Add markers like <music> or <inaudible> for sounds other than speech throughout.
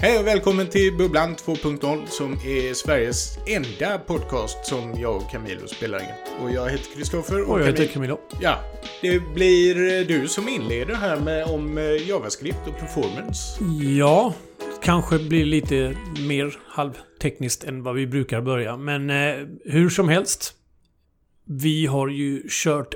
Hej och välkommen till Bubblan 2.0 som är Sveriges enda podcast som jag och Camilo spelar in. Och jag heter Kristoffer Och jag heter Camilo. Ja, det blir du som inleder här med om eh, JavaScript och performance. Ja, kanske blir lite mer halvtekniskt än vad vi brukar börja. Men eh, hur som helst. Vi har ju kört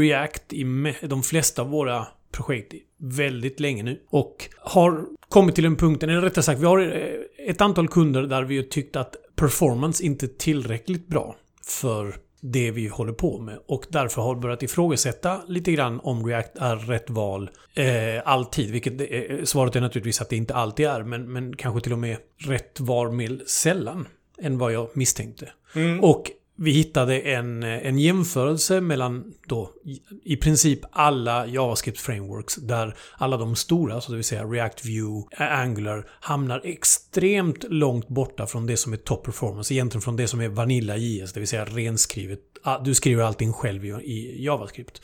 React i de flesta av våra projekt väldigt länge nu. Och har kommit till en punkt, eller rättare sagt, vi har eh, ett antal kunder där vi tyckt att performance inte är tillräckligt bra för det vi håller på med. Och därför har börjat ifrågasätta lite grann om React är rätt val eh, alltid. Vilket eh, svaret är naturligtvis att det inte alltid är, men, men kanske till och med rätt val mer sällan än vad jag misstänkte. Mm. Och vi hittade en, en jämförelse mellan då i princip alla JavaScript-frameworks där alla de stora, så det vill säga React Vue, Angular, hamnar extremt långt borta från det som är top performance. Egentligen från det som är Vanilla JS, det vill säga renskrivet. Ah, du skriver allting själv i JavaScript.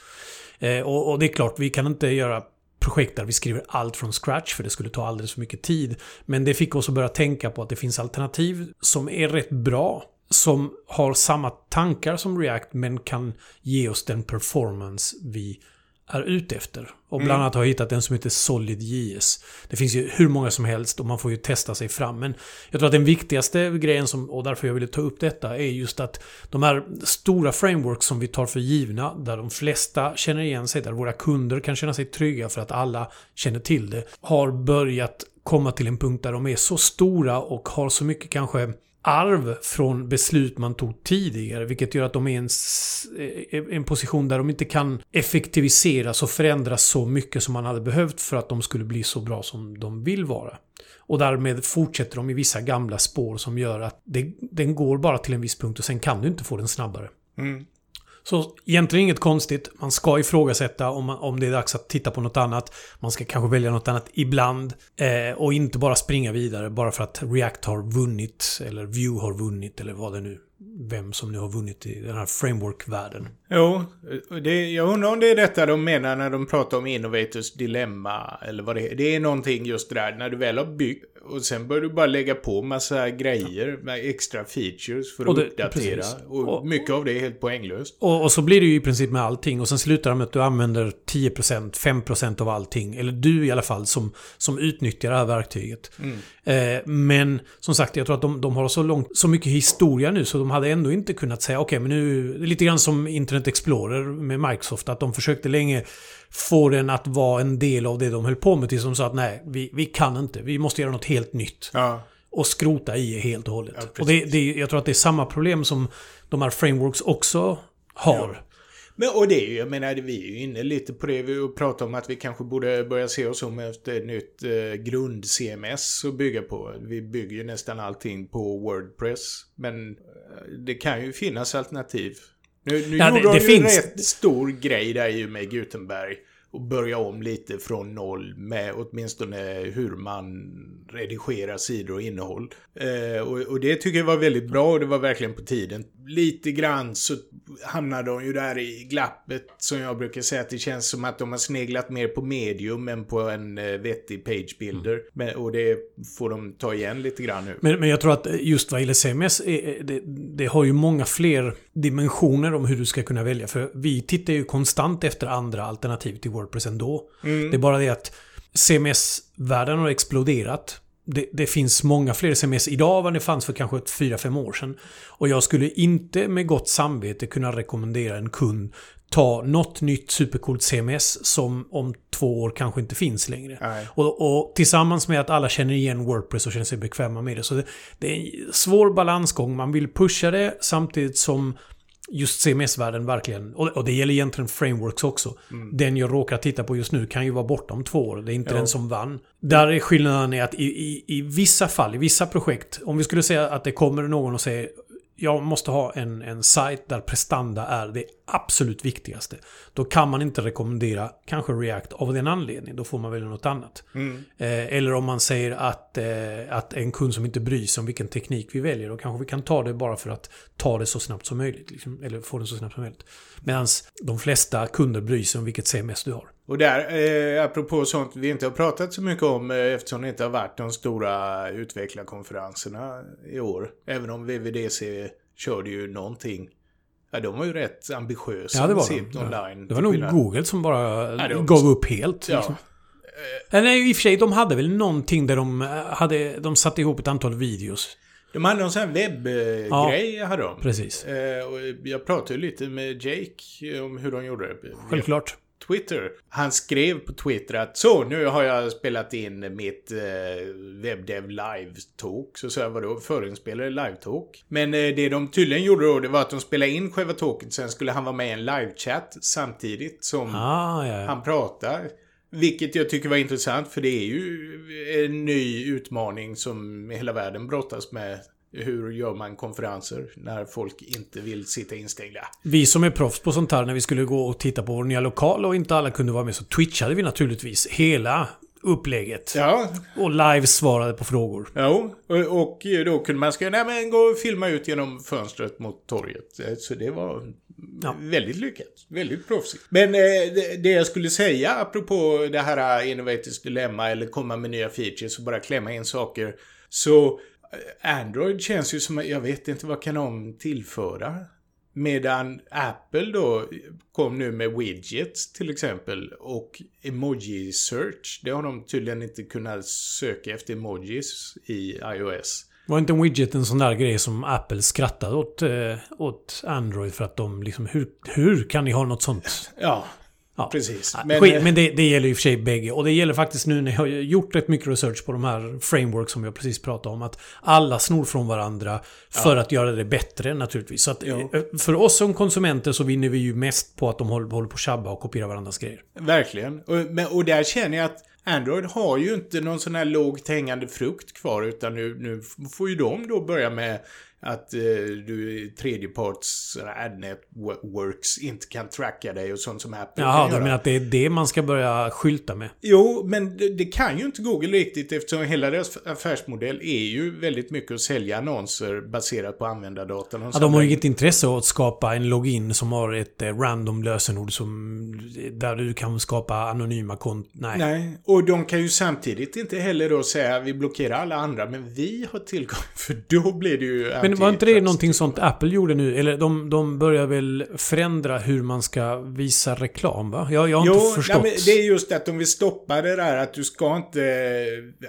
Eh, och, och det är klart, vi kan inte göra projekt där vi skriver allt från scratch för det skulle ta alldeles för mycket tid. Men det fick oss att börja tänka på att det finns alternativ som är rätt bra som har samma tankar som React men kan ge oss den performance vi är ute efter. Och bland mm. annat har jag hittat en som heter SolidJS. Det finns ju hur många som helst och man får ju testa sig fram. Men jag tror att den viktigaste grejen, som, och därför jag ville ta upp detta, är just att de här stora frameworks som vi tar för givna, där de flesta känner igen sig, där våra kunder kan känna sig trygga för att alla känner till det, har börjat komma till en punkt där de är så stora och har så mycket kanske arv från beslut man tog tidigare. Vilket gör att de är i en, eh, en position där de inte kan effektiviseras och förändras så mycket som man hade behövt för att de skulle bli så bra som de vill vara. Och därmed fortsätter de i vissa gamla spår som gör att det, den går bara till en viss punkt och sen kan du inte få den snabbare. Mm. Så egentligen inget konstigt. Man ska ifrågasätta om, man, om det är dags att titta på något annat. Man ska kanske välja något annat ibland. Eh, och inte bara springa vidare bara för att React har vunnit. Eller Vue har vunnit eller vad det nu vem som nu har vunnit i den här framework-världen. Jo, det, jag undrar om det är detta de menar när de pratar om Innovators dilemma. Eller vad det är. Det är någonting just där när du väl har byggt och sen börjar du bara lägga på massa grejer med extra features för att det, uppdatera. Och, och, mycket av det är helt poänglöst. Och, och, så blir det ju i princip med allting. Och sen slutar det med att du använder 10%, 5% av allting. Eller du i alla fall som, som utnyttjar det här verktyget. Mm. Eh, men som sagt, jag tror att de, de har så, långt, så mycket historia nu så de hade ändå inte kunnat säga okej, okay, men nu... Lite grann som Internet Explorer med Microsoft. Att de försökte länge få den att vara en del av det de höll på med tills de sa att nej, vi, vi kan inte. Vi måste göra något helt nytt. Ja. Och skrota i helt och hållet. Ja, och det, det, jag tror att det är samma problem som de här frameworks också har. Ja. Men, och det är ju, jag menar, vi är ju inne lite på det. Vi pratar om att vi kanske borde börja se oss om efter ett nytt eh, grund-CMS att bygga på. Vi bygger ju nästan allting på Wordpress. Men eh, det kan ju finnas alternativ. Nu, nu ja, gjorde det, det de ju finns... rätt stor grej där ju med Gutenberg och börja om lite från noll med åtminstone hur man redigerar sidor och innehåll. Eh, och, och, det tycker jag var väldigt bra och det var verkligen på tiden. Lite grann så hamnar de ju där i glappet som jag brukar säga att det känns som att de har sneglat mer på medium än på en eh, vettig page builder. Mm. Men, och det får de ta igen lite grann nu. Men, men jag tror att just vad gäller CMS, är, det, det har ju många fler dimensioner om hur du ska kunna välja. För vi tittar ju konstant efter andra alternativ till Wordpress ändå. Mm. Det är bara det att CMS-världen har exploderat. Det, det, finns många fler CMS idag än det fanns för kanske 4-5 år sedan. Och jag skulle inte med gott samvete kunna rekommendera en kund ta något nytt supercoolt CMS som om två år kanske inte finns längre. Och, och, tillsammans med att alla känner igen Wordpress och känner sig bekväma med det. Så det, det är en svår balansgång. Man vill pusha det samtidigt som just CMS-världen verkligen, och, det gäller egentligen frameworks också. Mm. Den jag råkar titta på just nu kan ju vara borta om två år. Det är inte jo. den som vann. Där är skillnaden är att i, i, i vissa fall, i vissa projekt, om vi skulle säga att det kommer någon och säger jag måste ha en, en sajt där prestanda är det absolut viktigaste. Då kan man inte rekommendera kanske React av den anledningen. Då får man välja något annat. Mm. Eh, eller om man säger att, eh, att en kund som inte bryr sig om vilken teknik vi väljer. Då kanske vi kan ta det bara för att ta det så snabbt som möjligt. Liksom, eller få det så snabbt som möjligt. Medan de flesta kunder bryr sig om vilket CMS du har. Och där, eh, apropå sånt vi inte har pratat så mycket om eh, eftersom det inte har varit de stora utvecklarkonferenserna i år. Även om VVDC körde ju någonting. Ja, de var ju rätt ambitiösa Ja, det var de. online. Det var nog Google som bara Ja, det var- gav upp helt. Ja. Liksom. Eh, Nej, i och för sig, de hade väl någonting där de eh, hade... De satte ihop ett antal videos. De hade någon sån här webbgrej, hade de. Precis. Eh, och jag pratade lite med Jake om hur de gjorde det. Självklart. Twitter. Han skrev på Twitter att så, nu har jag spelat in mitt eh, WebDev Live-talk. Så sa jag, vadå, förinspelade live-talk? Men eh, det de tydligen gjorde då, det var att de spelade in själva talket, sen skulle han vara med i en live-chat samtidigt som Ah, ja, han pratar. Vilket jag tycker var intressant, för det är ju en ny utmaning som hela världen brottas med. Hur gör man konferenser när folk inte vill sitta instängda? Vi som är proffs på sånt här, när vi skulle gå och titta på vår nya lokal och inte alla kunde vara med, så twitchade vi naturligtvis hela upplägget. Ja, Och live svarade på frågor. Jo, och, och då kunde man skriva, nej men gå och filma ut genom fönstret mot torget. Eh, Så det var Ja. väldigt lyckat. Väldigt proffsigt. Men eh, det, det jag skulle säga apropå det här eh, Innovators Dilemma eller komma med nya features och bara klämma in saker. Så Android känns ju som, jag vet inte vad kan de tillföra? Medan Apple då kom nu med widgets till exempel och emoji search. Det har de tydligen inte kunnat söka efter emojis i iOS. Var inte en widget en sån där grej som Apple skrattade åt, eh, åt Android för att de liksom... Hur, hur kan ni ha något sånt? Ja, Ja. precis. Men, Skit, eh, men det, det gäller och för sig bägge. Och det gäller faktiskt nu när jag har gjort rätt mycket research på de här frameworks som jag precis pratade om. Att alla snor från varandra för att göra det bättre naturligtvis. Så att eh, för oss som konsumenter så vinner vi ju mest på att de håller, håller på att tjabba och kopiera varandras grejer. Verkligen. Och, men, och där känner jag att Android har ju inte någon sån här lågt hängande frukt kvar utan nu, nu får ju de då börja med att eh, du tredjeparts ad networks inte kan tracka dig och sånt som Apple Jaha, du menar att det är det man ska börja skylta med? Jo, men det, det kan ju inte Google riktigt eftersom hela deras affärsmodell är ju väldigt mycket att sälja annonser baserat på användardata. Ja, de har ju inget intresse av att skapa en login som har ett eh, random lösenord som... Där du kan skapa anonyma konton. Nej. Nej, och de kan ju samtidigt inte heller då säga vi blockerar alla andra, men vi har tillgång, <laughs> för då blir det ju... Men var inte det någonting sånt Apple gjorde nu? Eller de, de börjar väl förändra hur man ska visa reklam, va? Jag, jag har Jo, inte nej, förstått. men det är just att de vill stoppa det där att du ska inte...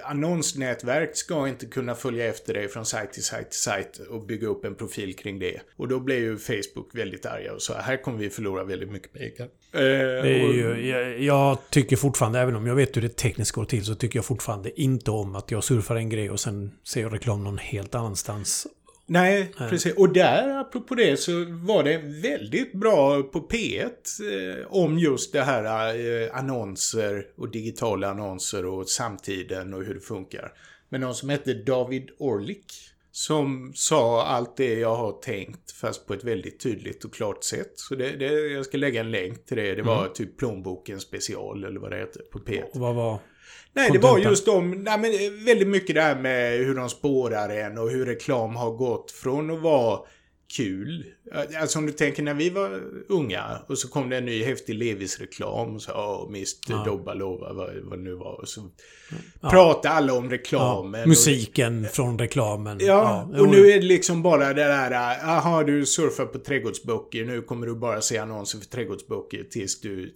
Annonsnätverk ska inte kunna följa efter dig från sajt till sajt till sajt och bygga upp en profil kring det. Och då blir ju Facebook väldigt arga och så här kommer vi förlora väldigt mycket pengar. Eh, Det är ju, jag, jag tycker fortfarande, även om jag vet hur det tekniskt går till, så tycker jag fortfarande inte om att jag surfar en grej och sen ser jag reklam någon helt annanstans. Nej, precis. Och där, apropå det, så var det väldigt bra på P1 eh, om just det här eh, annonser och digitala annonser och samtiden och hur det funkar. Men någon som hette David Orlik som sa allt det jag har tänkt fast på ett väldigt tydligt och klart sätt. Så det, det, jag ska lägga en länk till det. Det var typ plånboken special eller vad det heter på P1. Och vad var... Nej, det var just om, nej, men eh, väldigt mycket det här med hur de spårar en och hur reklam har gått från att vara kul. Alltså om du tänker när vi var unga och så kom det en ny häftig Levis-reklam och så, åh, Mr. Ja. Dobbalova, vad, vad det nu var. Och så Ja. pratade alla om Ja, reklamen. och- musiken från reklamen. Ja, och nu är det liksom bara det där, jaha du surfar på trädgårdsböcker, nu kommer du bara se annonser för trädgårdsböcker tills du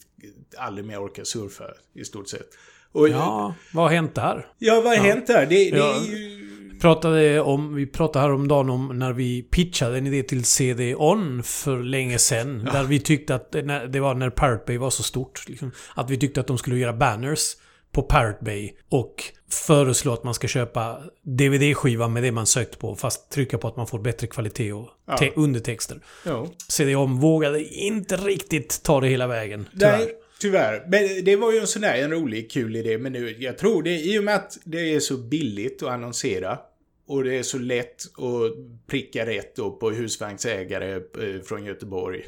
aldrig mer orkar surfa, i stort sett. Och, ja. Ja, vad har hänt där? vad har hänt där? Det, det Ja. är ju... Pratade om, vi pratade häromdagen om när vi pitchade en idé till CD-ON för länge sedan. Där vi tyckte att, det var när Pirate Bay var så stort. Liksom, att vi tyckte att de skulle göra banners på Pirate Bay och föreslå att man ska köpa DVD-skiva med det man sökt på fast trycka på att man får bättre kvalitet och Ja. undertexter. Ja. CD-ON vågade inte riktigt ta det hela vägen. Tyvärr. Nej, tyvärr. Men det var ju en sån där en rolig, kul idé. Men nu, jag tror det, i och med att det är så billigt att annonsera och det är så lätt att pricka rätt då på husvagnsägare eh, från Göteborg.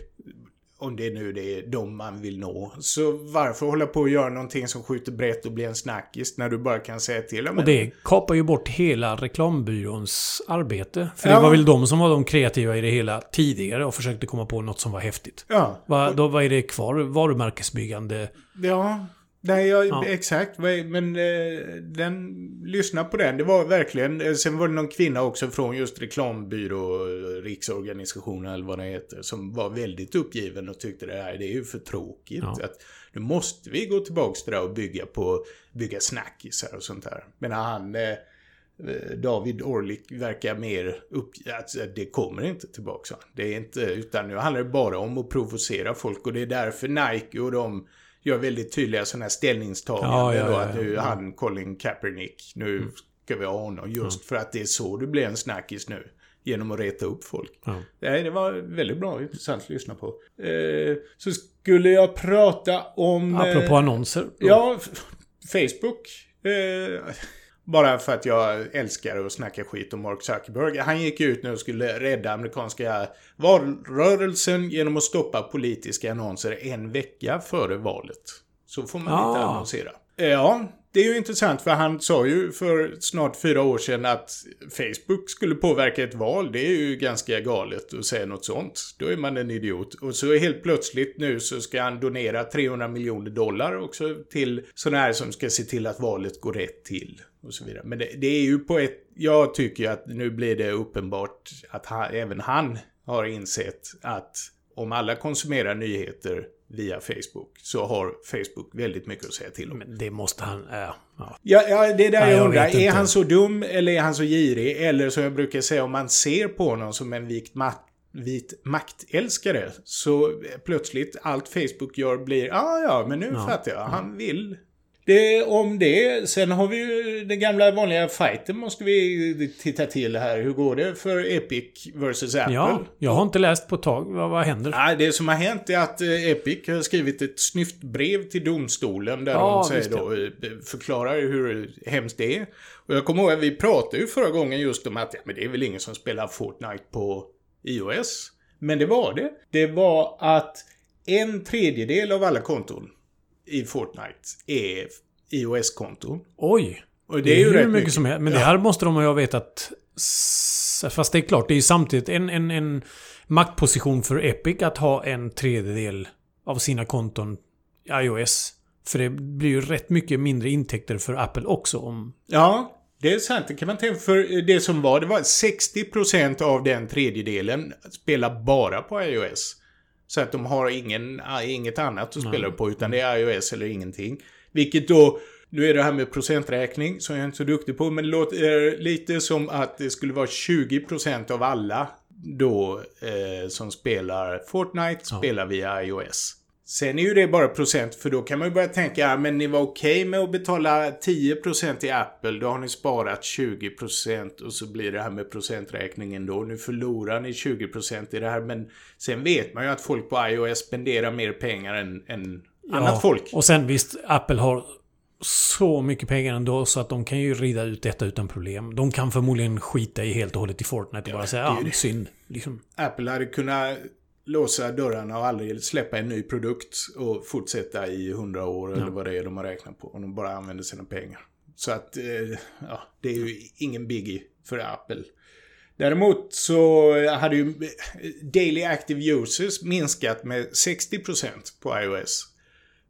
om det nu det är de man vill nå. Så varför hålla på och göra någonting som skjuter brett och blir en snackis när du bara kan säga till Och det kapar ju bort hela reklambyråns arbete. För Ja. det var väl de som var de kreativa i det hela tidigare och försökte komma på något som var häftigt. Ja, Va, då, vad är det kvar? Varumärkesbyggande? ja. Nej, jag, Ja. exakt. Men eh, den, lyssna på den. Det var verkligen... eh, Sen var det någon kvinna också från just reklambyrå, riksorganisationen eller vad det heter, som var väldigt uppgiven och tyckte det här det är ju för tråkigt. Ja. Att nu måste vi gå tillbaka till det och bygga på, bygga snackisar och sånt där. Men han... Eh, eh, David Orlik verkar mer upp... Alltså, det kommer inte tillbaka. så. Det är inte... Utan nu handlar det bara om att provocera folk och det är därför Nike och de gör väldigt tydliga sådana här ställningstaganden. Ja, ja, då, ja, att nu ja. han Colin Kaepernick, nu ska vi ha honom. Just för att det är så du blir en snackis nu. Genom att reta upp folk. Ja. Nej, det var väldigt bra intressant att lyssna på. Eh, så skulle jag prata om... Apropå eh, annonser. Ja, f- Facebook. Eh, bara för att jag älskar att snacka skit om Mark Zuckerberg. Han gick ut nu och skulle rädda amerikanska valrörelsen genom att stoppa politiska annonser en vecka före valet. Så får man inte Ah. annonsera. Eh, Ja, det är ju intressant för han sa ju för snart fyra år sedan att Facebook skulle påverka ett val. Det är ju ganska galet att säga något sånt. Då är man en idiot. Och så helt plötsligt nu så ska han donera 300 miljoner dollar också till sådana här som ska se till att valet går rätt till. Och så vidare. Men det, det är ju på ett... Jag tycker att nu blir det uppenbart att han, även han har insett att om alla konsumerar nyheter via Facebook så har Facebook väldigt mycket att säga till om. Men det måste han... Äh, ja. Ja, ja, det är där Nej, jag jag undrar. Är inte. han så dum eller är han så girig? Eller som jag brukar säga, om man ser på honom som en vit, ma- vit maktälskare så plötsligt allt Facebook gör blir, ah, ja, men nu Ja. fattar jag. Han vill. Det, om det. Sen har vi ju den gamla vanliga fighten måste vi titta till här. Hur går det för Epic vs Apple? ja, jag har inte läst på ett tag. Vad, vad händer? Nej, det som har hänt är att eh, Epic har skrivit ett snyftbrev till domstolen där Ja, de säger då, eh, förklarar hur hemskt det är. Och jag kommer ihåg att vi pratade ju förra gången just om att ja, men det är väl ingen som spelar Fortnite på iOS. Men det var det. Det var att en tredjedel av alla konton i Fortnite är iOS-konton. Oj! Och Det är, ju hur rätt mycket, som helst. Men det Ja. här måste de ha vetat... Fast det är klart, det är ju samtidigt en, en, en maktposition för Epic att ha en tredjedel av sina konton i iOS. För det blir ju rätt mycket mindre intäkter för Apple också om... Ja, det är sant. Det kan man tänka för det som var, det var 60% av den tredjedelen spelar bara på iOS. Så att de har ingen, inget annat att spela på utan det är iOS eller ingenting. Vilket då, nu är det här med procenträkning som jag är inte så duktig på, men det låter lite som att det skulle vara 20% av alla då eh, som spelar Fortnite spelar via iOS. Sen är ju det bara procent, för då kan man ju börja tänka, ja men ni var okej med att betala 10% i Apple, då har ni sparat 20% och så blir det här med procenträkningen då. Nu förlorar ni 20% i det här, men sen vet man ju att folk på iOS spenderar mer pengar än, än annat folk. Och sen visst, Apple har så mycket pengar ändå så att de kan ju rida ut detta utan problem. De kan förmodligen skita i helt och hållet i Fortnite och bara säga ja, det." synd. Liksom. Apple hade kunnat låsa dörrarna och aldrig släppa en ny produkt och fortsätta i 100 år eller vad det är de har räknat på. Om de bara använder sina pengar. Så att, eh, ja, det är ju ingen biggie för Apple. Däremot så hade ju Daily Active Users minskat med 60% på iOS.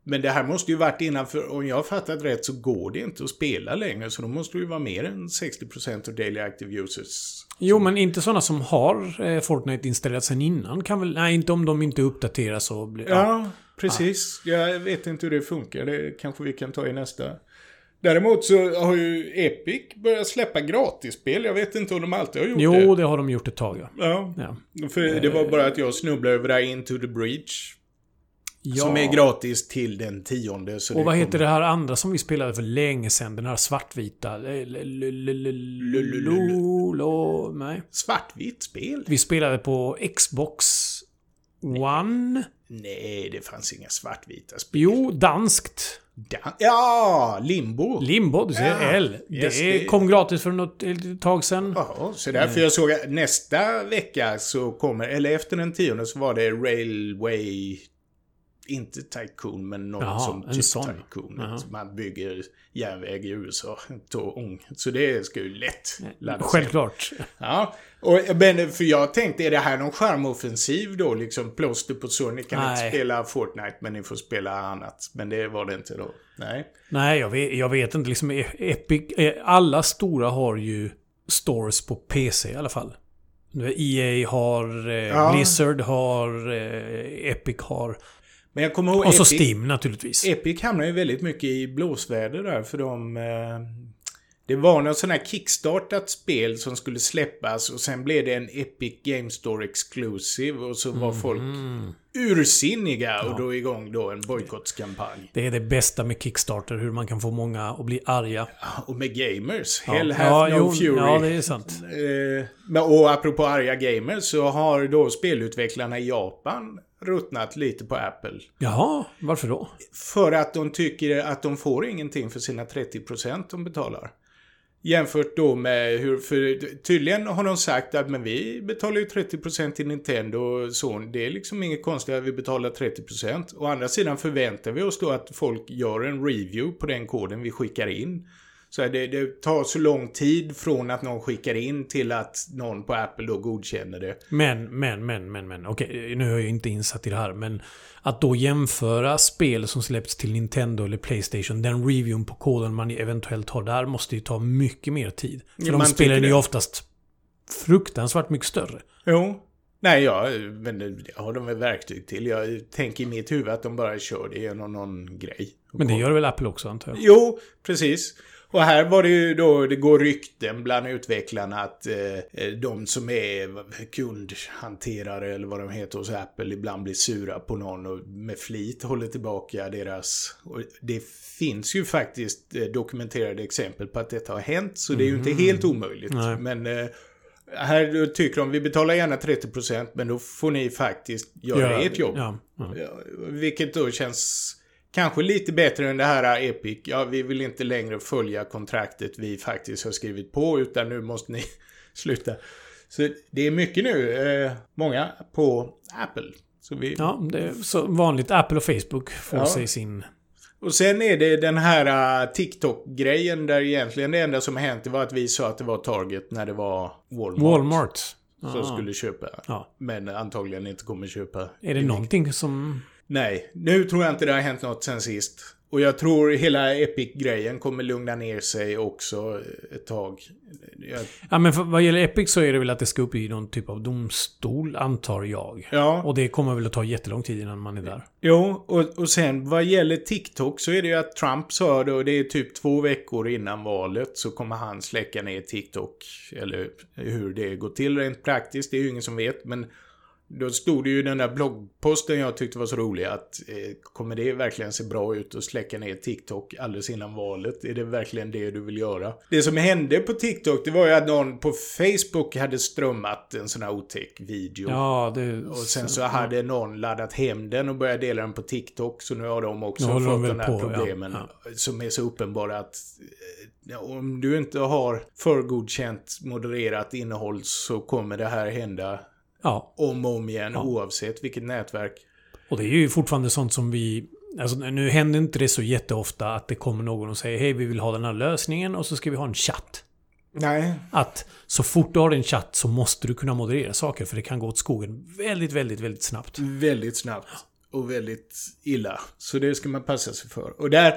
Men det här måste ju varit innanför, om jag har fattat rätt så går det inte att spela längre. Så då måste det ju vara mer än 60% av Daily Active Users. Jo, men inte sådana som har eh, Fortnite installerat sen innan kan väl... Nej, inte om de inte uppdateras och blir... Ja, precis. Jag vet inte hur det funkar. Det kanske vi kan ta i nästa. Däremot så har ju Epic börjat släppa gratisspel. Jag vet inte om de alltid har gjort Jo, det. det har de gjort ett tag, ja. Ja. ja. För det var bara att jag snubblade över det här Into the Breach. Ja. Som är gratis till den tionde. Så Och vad heter det här andra som vi spelade för länge sedan? Den här svartvita... L- l- l- l- l- lo- lo- Nej. Svartvitt spel? Vi spelade på Xbox One. Nej, det fanns inga svartvita spel. Jo, danskt. Da ja, Limbo. Limbo, du ser Ja, L. yes, det det- kom gratis för något ett tag sedan. Ja, så därför jag såg att nästa vecka så kommer, eller efter den tionde så var det Railway, inte Tycoon, men någon Jaha, som typ sån. Tycoon. Jaha. Man bygger järnväg i USA. <laughs> Tång. Så det ska ju lätt laddas hem. Självklart. Ja, och, men för jag tänkte, är det här någon charmoffensiv då? Liksom plåster på så, ni kan inte Nej. spela Fortnite men ni får spela annat. Men det var det inte då. Nej. Nej, jag vet, jag vet inte. Liksom, E- Epic... eh, Alla stora har ju stores på PC i alla fall. EA har, eh, Ja. Blizzard har, eh, Epic har. Men jag kommer ihåg Och så Epic, Steam naturligtvis. Epic hamnar ju väldigt mycket i blåsväder där för de... Eh, det var något sån här kickstartat spel som skulle släppas och sen blev det en Epic Game Store Exclusive och så var folk Mm. ursinniga och drog igång då en bojkottskampanj. Det är det bästa med Kickstarter, hur man kan få många att bli arga. Och med gamers. Ja. Hell ja, no jo, fury. Ja, det är sant. Eh, men, och apropå arga gamers så har då spelutvecklarna i Japan ruttnat lite på Apple. Jaha, varför då? För att de tycker att de får ingenting för sina 30% de betalar. Jämfört då med hur, för tydligen har de sagt att men vi betalar ju 30% till Nintendo och så. Det är liksom inget konstigt att vi betalar 30%. Å andra sidan förväntar vi oss då att folk gör en review på den koden vi skickar in. Så här, det, det tar så lång tid från att någon skickar in till att någon på Apple då godkänner det. Men, men, men, men, men. Okej, nu är jag inte insatt i det här, men att då jämföra spel som släppts till Nintendo eller Playstation, den reviewn på koden man eventuellt har där måste ju ta mycket mer tid. För Ja, de spelen är ju oftast fruktansvärt mycket större. Jo. Nej, ja, men det har de väl verktyg till. Jag tänker i mitt huvud att de bara kör det genom någon grej. Men det gör väl Apple också antar jag? Jo, precis. Och här var det ju då, det går rykten bland utvecklarna att eh, de som är kundhanterare eller vad de heter hos Apple ibland blir sura på någon och med flit håller tillbaka deras... Och det finns ju faktiskt eh, dokumenterade exempel på att detta har hänt så det är ju inte helt omöjligt. Nej. Men eh, här tycker de vi betalar gärna 30% men då får ni faktiskt göra ert jobb. Ja, ja. Ja, vilket då känns kanske lite bättre än det här Epic. Ja, vi vill inte längre följa kontraktet vi faktiskt har skrivit på utan nu måste ni <laughs> sluta. Så det är mycket nu, eh, många på Apple. Så vi, ja, det är så vanligt. Apple och Facebook får Ja. sig sin... Och sen är det den här uh, TikTok-grejen där egentligen det enda som hänt var att vi sa att det var Target när det var Walmart. Walmart. Som Ah. skulle köpa. Ja. Men antagligen inte kommer köpa. Är det någonting som... Nej, nu tror jag inte det har hänt något sen sist. Och jag tror hela Epic-grejen kommer lugna ner sig också ett tag. Jag, Ja, men för, vad gäller Epic så är det väl att det ska upp i någon typ av domstol, antar jag. ja, Och det kommer väl att ta jättelång tid innan man är där. jo, och, och sen vad gäller TikTok så är det ju att Trump sa då, det är typ två veckor innan valet så kommer han släcka ner TikTok. Eller hur det går till rent praktiskt, det är ju ingen som vet, men då stod det ju den där bloggposten jag tyckte var så rolig att eh, kommer det verkligen se bra ut att släcka ner TikTok alldeles innan valet? Är det verkligen det du vill göra? Det som hände på TikTok det var ju att någon på Facebook hade strömmat en sån här otäck video. Ja, det... Och sen så hade någon laddat hem den och börjat dela den på TikTok. Så nu har de också fått de de här på, ja. problemen Ja. som är så uppenbara att eh, om du inte har förgodkänt modererat innehåll så kommer det här hända Ja, om och om igen Ja. oavsett vilket nätverk. och det är ju fortfarande sånt som vi... Alltså nu händer inte det så jätteofta att det kommer någon och säger hej vi vill ha den här lösningen och så ska vi ha en chatt. Nej. Att så fort du har en chatt så måste du kunna moderera saker för det kan gå åt skogen väldigt, väldigt, väldigt snabbt. Väldigt snabbt och väldigt illa. Så det ska man passa sig för. Och där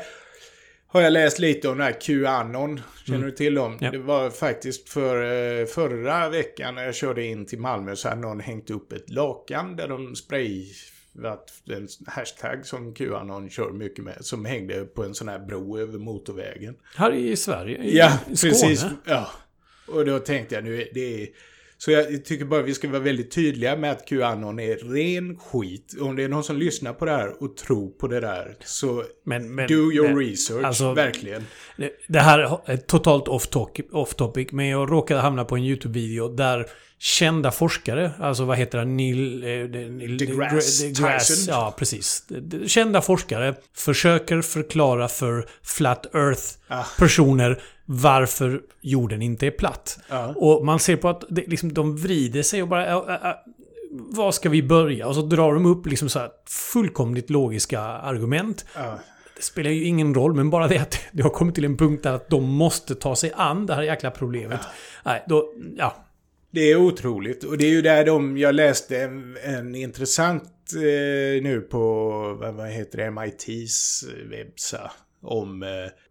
har jag läst lite om den här Qanon. Känner du till dem? Mm. Ja. Det var faktiskt för eh, förra veckan när jag körde in till Malmö så hade någon hängt upp ett lakan där de sprayat en hashtag som Qanon kör mycket med. Som hängde på en sån här bro över motorvägen. Här i Sverige? I, Ja, Skåne? precis. Ja. Och då tänkte jag nu, det är Så jag tycker bara vi ska vara väldigt tydliga med att Qanon är ren skit. Om det är någon som lyssnar på det här och tror på det där, så Men, men, do your men, research. alltså- verkligen. Det- här är totalt off topic, off topic, men jag råkade hamna på en YouTube-video där kända forskare, alltså vad heter han, Neil... eh, Neil DeGrasse Tyson. Ja, precis. Kända forskare försöker förklara för Flat Ah. Earth-personer varför jorden inte är platt. Ja. Och man ser på att det, liksom, de vrider sig och bara... ja, ja, ja, var ska vi börja? Och så drar de upp liksom så här fullkomligt logiska argument. Ja. Det spelar ju ingen roll, men bara det att det har kommit till en punkt där att de måste ta sig an det här jäkla problemet. Nej, då... Ja. Det är otroligt. Och det är ju där de, jag läste en, en intressant eh, nu på, vad, vad heter det, MITs webbsa om eh,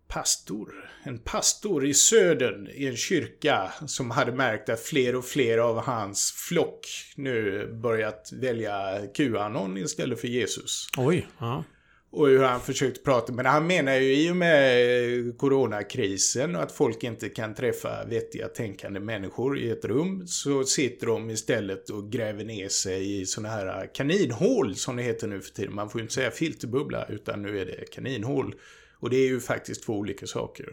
pastor. En pastor i södern i en kyrka som hade märkt att fler och fler av hans flock nu börjat välja Qanon istället för Jesus. Oj. Ja. Och hur han försökte prata. Men han menar ju i och med eh, coronakrisen och att folk inte kan träffa vettiga tänkande människor i ett rum så sitter de istället och gräver ner sig i såna här kaninhål som det heter nu för tiden. Man får ju inte säga filterbubbla utan nu är det kaninhål. Och det är ju faktiskt två olika saker.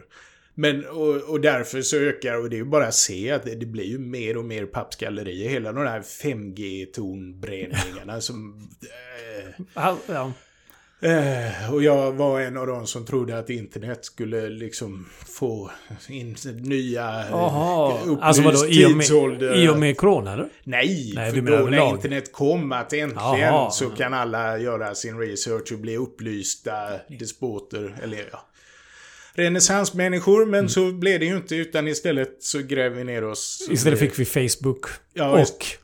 Men, och, och därför så ökar, och det är ju bara att se att det, det blir ju mer och mer pappskallerier. Hela de här 5G-tonbränningarna <laughs> som... Eh, Ja. Eh, och jag var en av de som trodde att internet skulle liksom få in nya eh, Jaha. upplyst Alltså vadå, i och, med, i och med corona eller? Nej, Nej, för då när internet kom att äntligen Jaha. så kan alla göra sin research och bli upplysta despoter, eller ja. Renässansmänniskor, men så blev det ju inte utan istället så gräver vi ner oss. Istället fick vi Facebook Ja, och just.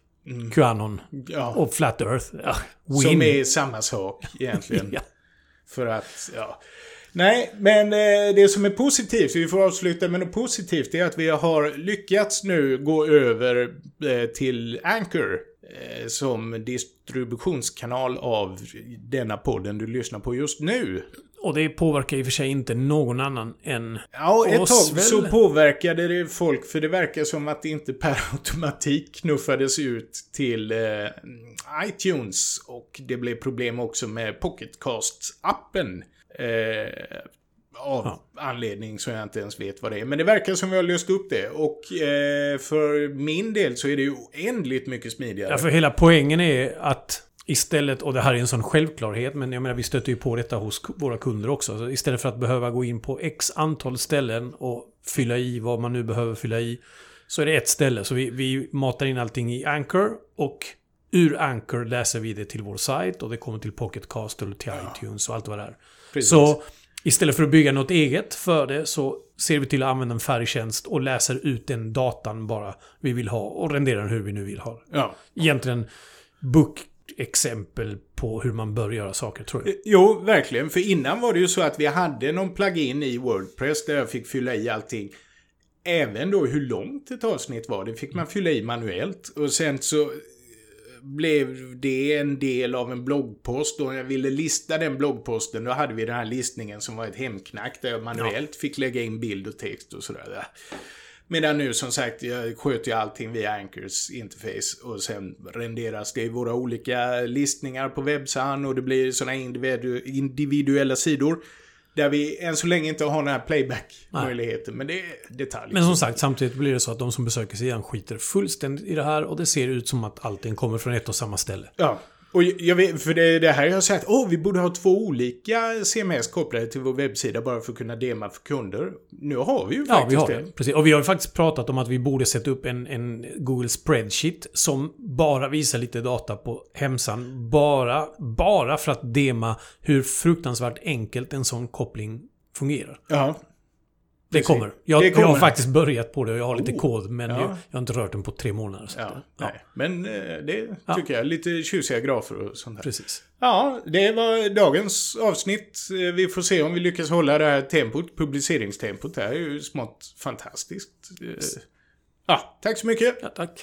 Qanon Ja, och Flat Earth. Ja, som är samma sak egentligen. <laughs> Ja. För att, ja. Nej, men eh, det som är positivt, vi får avsluta med något positivt, det är att vi har lyckats nu gå över eh, till Anchor eh, som distributionskanal av denna podden du lyssnar på just nu. Och det påverkar i och för sig inte någon annan än Ja, ett oss tag väl? så påverkade det folk, för det verkar som att det inte per <laughs> automatik knuffades ut till eh, iTunes. Och det blev problem också med Pocketcast-appen. Eh, av Ja. anledning som jag inte ens vet vad det är. Men det verkar som vi har löst upp det. Och eh, för min del så är det ju oändligt mycket smidigare. Ja, för hela poängen är att istället, och det här är en sån självklarhet, men jag menar vi stöter ju på detta hos våra kunder också. Så istället för att behöva gå in på x antal ställen och fylla i vad man nu behöver fylla i, så är det ett ställe. Så vi, vi matar in allting i Anchor och ur Anchor läser vi det till vår sajt och det kommer till Pocketcast eller till iTunes och allt vad det är. Precis. Så istället för att bygga något eget för det så ser vi till att använda en färgtjänst och läser ut den datan bara vi vill ha och renderar den hur vi nu vill ha den Ja. egentligen book-exempel på hur man bör göra saker, tror jag. Jo, verkligen. För innan var det ju så att vi hade någon plugin i Wordpress där jag fick fylla i allting. Även då hur långt ett avsnitt var, det fick man fylla i manuellt. Och sen så eh, blev det en del av en bloggpost och jag ville lista den bloggposten då hade vi den här listningen som var ett hemknack där jag manuellt fick lägga in bild och text och sådär. Medan nu som sagt, jag sköter ju allting via Anchors interface och sen renderas det i våra olika listningar på webbsan och det blir sådana individu individuella sidor. Där vi än så länge inte har den här playback-möjligheten, men det är detalj. Men som sagt, samtidigt blir det så att de som besöker sidan skiter fullständigt i det här och det ser ut som att allting kommer från ett och samma ställe. Ja, och jag vet, för det, det här har jag sagt, åh, vi borde ha två olika CMS kopplade till vår webbsida bara för att kunna dema för kunder. Nu har vi ju Ja, faktiskt vi har det. det. Precis. Och vi har ju faktiskt pratat om att vi borde sätta upp en, en Google Spreadsheet som bara visar lite data på hemsan. Bara, bara för att dema hur fruktansvärt enkelt en sån koppling fungerar. Ja, Det kommer. Jag, Det jag har kommer. faktiskt börjat på det och jag har lite Oh. kod men Ja. jag, jag har inte rört den på tre månader. Så ja, nej. Men eh, det Ja. tycker jag. Lite tjusiga grafer och sånt där. Precis. Ja, det var dagens avsnitt. Eh, Vi får se om vi lyckas hålla det här tempot, publiceringstempot. Det här är ju smått fantastiskt. Eh, Ja, tack så mycket. Ja, tack.